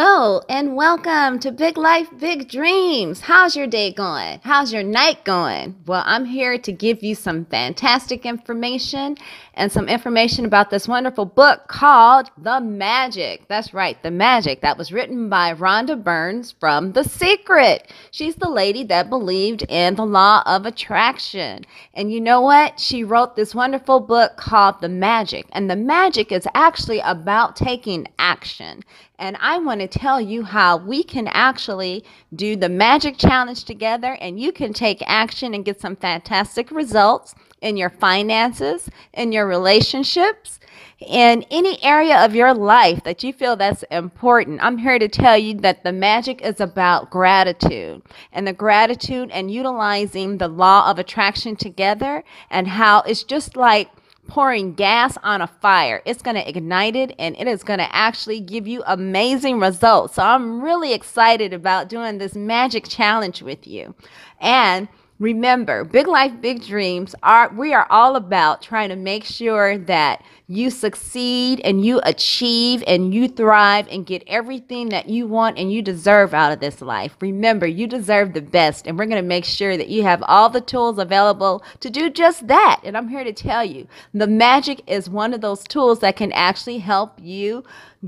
Hello and welcome to Big Life, Big Dreams. How's your day going? How's your night going? Well, I'm here to give you some fantastic information and some information about this wonderful book called The Magic. That's right, The Magic. That was written by Rhonda Burns from The Secret. She's the lady that believed in the law of attraction. And you know what? She wrote this wonderful book called The Magic. And the magic is actually about taking action. And I want to tell you how we can actually do the magic challenge together and you can take action and get some fantastic results in your finances, in your relationships, in any area of your life that you feel that's important. I'm here to tell you that the magic is about gratitude and the gratitude and utilizing the law of attraction together and how it's just like pouring gas on a fire. It's going to ignite it and it is going to actually give you amazing results. So I'm really excited about doing this magic challenge with you. And remember, big life, big dreams are we are all about trying to make sure that you succeed and you achieve and you thrive and get everything that you want and you deserve out of this life. Remember, you deserve the best, and we're going to make sure that you have all the tools available to do just that. And I'm here to tell you the magic is one of those tools that can actually help you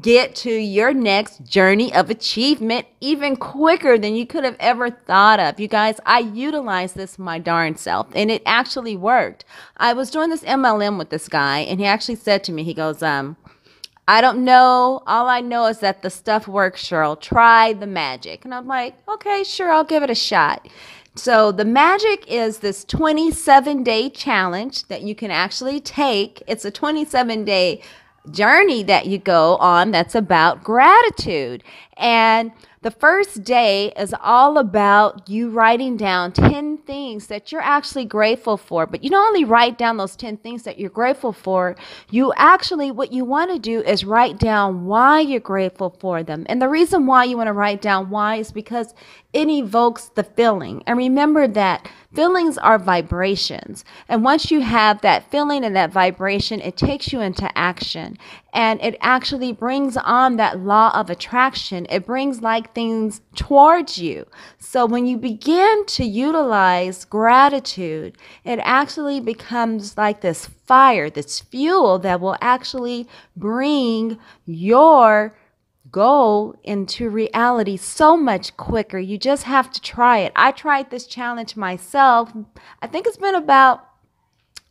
get to your next journey of achievement even quicker than you could have ever thought of. You guys, I utilized this my darn self and it actually worked. I was doing this MLM with this guy and he actually said to me, he goes, um, I don't know. All I know is that the stuff works, Sheryl. Try the magic. And I'm like, okay, sure, I'll give it a shot. So, the magic is this 27 day challenge that you can actually take. It's a 27 day journey that you go on that's about gratitude. And the first day is all about you writing down 10 things that you're actually grateful for. But you don't only write down those 10 things that you're grateful for, you actually, what you want to do is write down why you're grateful for them. And the reason why you want to write down why is because it evokes the feeling. And remember that feelings are vibrations. And once you have that feeling and that vibration, it takes you into action. And it actually brings on that law of attraction. It brings like things towards you. So when you begin to utilize gratitude, it actually becomes like this fire, this fuel that will actually bring your go into reality so much quicker. You just have to try it. I tried this challenge myself. I think it's been about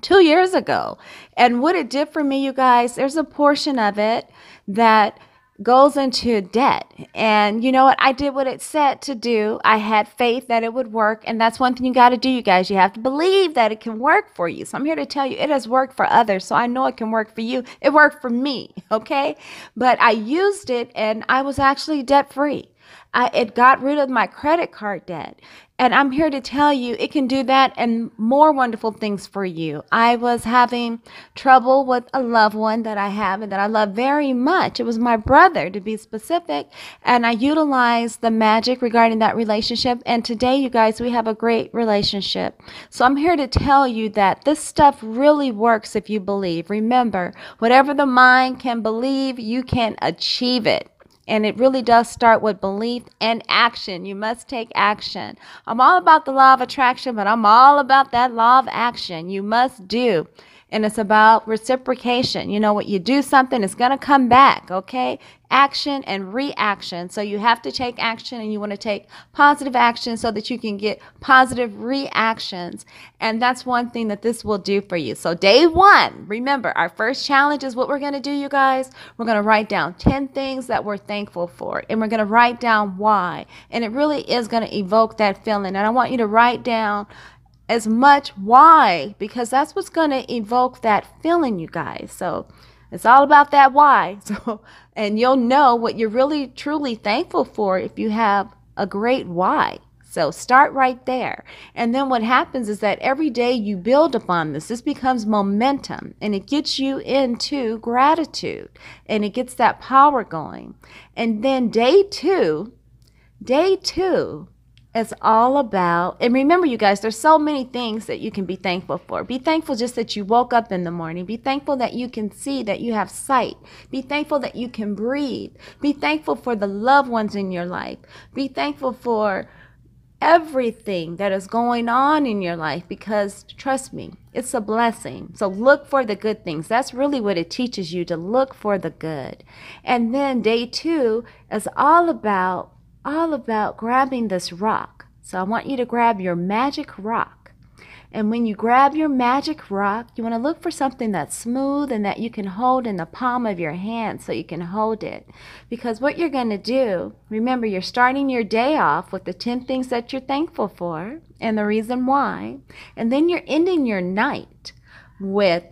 two years ago. And what it did for me, you guys, there's a portion of it that goes into debt. And you know what? I did what it said to do. I had faith that it would work. And that's one thing you got to do, you guys. You have to believe that it can work for you. So I'm here to tell you it has worked for others. So I know it can work for you. It worked for me. Okay. But I used it and I was actually debt free. I, it got rid of my credit card debt. And I'm here to tell you it can do that and more wonderful things for you. I was having trouble with a loved one that I have and that I love very much. It was my brother, to be specific. And I utilized the magic regarding that relationship. And today, you guys, we have a great relationship. So I'm here to tell you that this stuff really works if you believe. Remember, whatever the mind can believe, you can achieve it. And it really does start with belief and action. You must take action. I'm all about the law of attraction, but I'm all about that law of action. You must do and it's about reciprocation. You know, what you do something, it's going to come back, okay? Action and reaction. So you have to take action and you want to take positive action so that you can get positive reactions. And that's one thing that this will do for you. So, day one, remember, our first challenge is what we're going to do, you guys. We're going to write down 10 things that we're thankful for, and we're going to write down why. And it really is going to evoke that feeling. And I want you to write down as much. Why? Because that's what's going to evoke that feeling you guys. So it's all about that why. So and you'll know what you're really truly thankful for if you have a great why. So start right there. And then what happens is that every day you build upon this this becomes momentum and it gets you into gratitude and it gets that power going. And then day two day two is all about, and remember, you guys, there's so many things that you can be thankful for. Be thankful just that you woke up in the morning. Be thankful that you can see, that you have sight. Be thankful that you can breathe. Be thankful for the loved ones in your life. Be thankful for everything that is going on in your life because trust me, it's a blessing. So look for the good things. That's really what it teaches you to look for the good. And then day two is all about all about grabbing this rock. So I want you to grab your magic rock. And when you grab your magic rock, you want to look for something that's smooth and that you can hold in the palm of your hand so you can hold it. Because what you're going to do, remember, you're starting your day off with the 10 things that you're thankful for and the reason why. And then you're ending your night with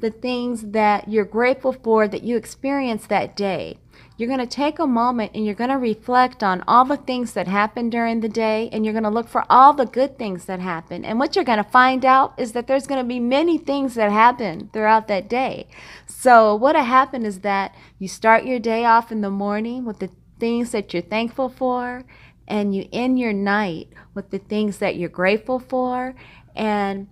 the things that you're grateful for that you experienced that day you're going to take a moment and you're going to reflect on all the things that happened during the day and you're going to look for all the good things that happened. And what you're going to find out is that there's going to be many things that happen throughout that day. So, what happened is that you start your day off in the morning with the things that you're thankful for and you end your night with the things that you're grateful for and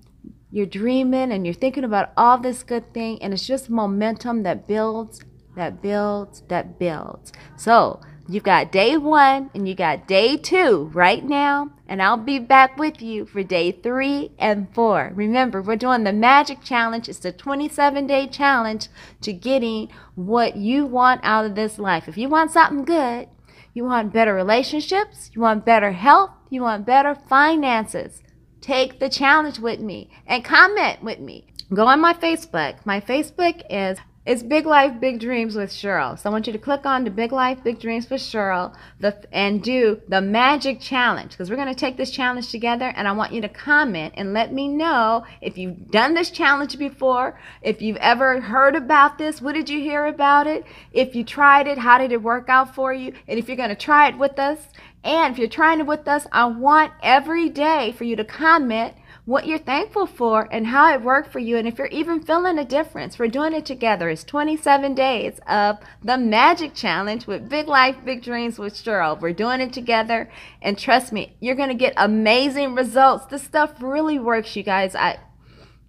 you're dreaming and you're thinking about all this good thing and it's just momentum that builds that builds, that builds. So you've got day one and you got day two right now. And I'll be back with you for day three and four. Remember, we're doing the magic challenge. It's a 27 day challenge to getting what you want out of this life. If you want something good, you want better relationships, you want better health, you want better finances. Take the challenge with me and comment with me. Go on my Facebook. My Facebook is it's Big Life, Big Dreams with Sheryl. So I want you to click on the Big Life, Big Dreams with Sheryl the, and do the magic challenge because we're going to take this challenge together and I want you to comment and let me know if you've done this challenge before, if you've ever heard about this, what did you hear about it? If you tried it, how did it work out for you? And if you're going to try it with us, and if you're trying it with us, I want every day for you to comment what you're thankful for and how it worked for you and if you're even feeling a difference. We're doing it together. It's 27 days of the Magic Challenge with Big Life, Big Dreams with Sheryl. We're doing it together and trust me, you're going to get amazing results. This stuff really works, you guys. I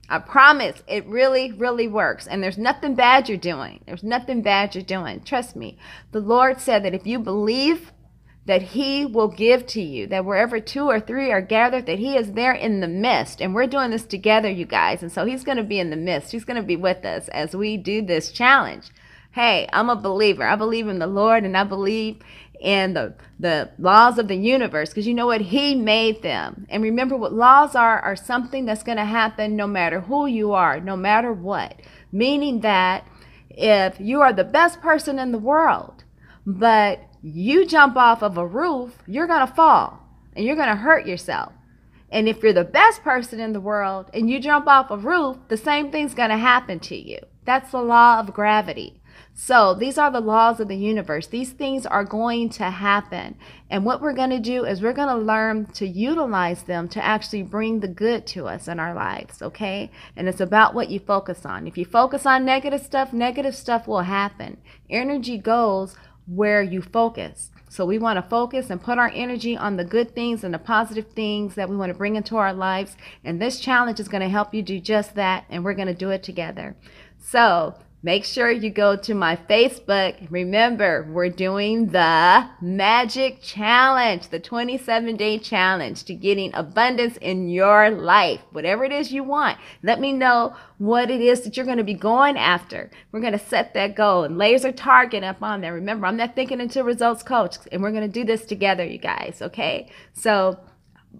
I promise it really, really works. And there's nothing bad you're doing. There's nothing bad you're doing. Trust me. The Lord said that if you believe that he will give to you, that wherever two or three are gathered, that he is there in the midst. And we're doing this together, you guys. And so he's going to be in the midst. He's going to be with us as we do this challenge. Hey, I'm a believer. I believe in the Lord and I believe in the, the laws of the universe because you know what? He made them. And remember what laws are, are something that's going to happen no matter who you are, no matter what. Meaning that if you are the best person in the world, but you jump off of a roof, you're going to fall and you're going to hurt yourself. And if you're the best person in the world and you jump off a roof, the same thing's going to happen to you. That's the law of gravity. So these are the laws of the universe. These things are going to happen. And what we're going to do is we're going to learn to utilize them to actually bring the good to us in our lives, okay? And it's about what you focus on. If you focus on negative stuff, negative stuff will happen. Energy goes where you focus. So we want to focus and put our energy on the good things and the positive things that we want to bring into our lives. And this challenge is going to help you do just that. And we're going to do it together. So Make sure you go to my Facebook. Remember, we're doing the Magic Challenge, the 27 day challenge to getting abundance in your life. Whatever it is you want, let me know what it is that you're going to be going after. We're going to set that goal and laser target up on there. Remember, I'm that Thinking Into Results coach, and we're going to do this together, you guys. Okay. So,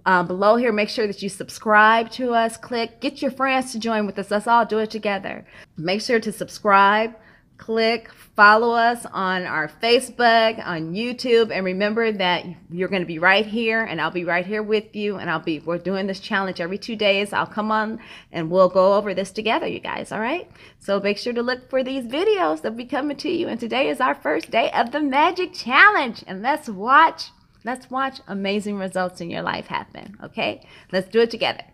um, below here. Make sure that you subscribe to us. Click, get your friends to join with us. Let's all do it together. Make sure to subscribe, click, follow us on our Facebook, on YouTube, and remember that you're going to be right here, and I'll be right here with you. And I'll be we're doing this challenge every two days. I'll come on and we'll go over this together, you guys. All right. So make sure to look for these videos that'll be coming to you. And today is our first day of the Magic Challenge, and let's watch Let's watch amazing results in your life happen. Okay? Let's do it together.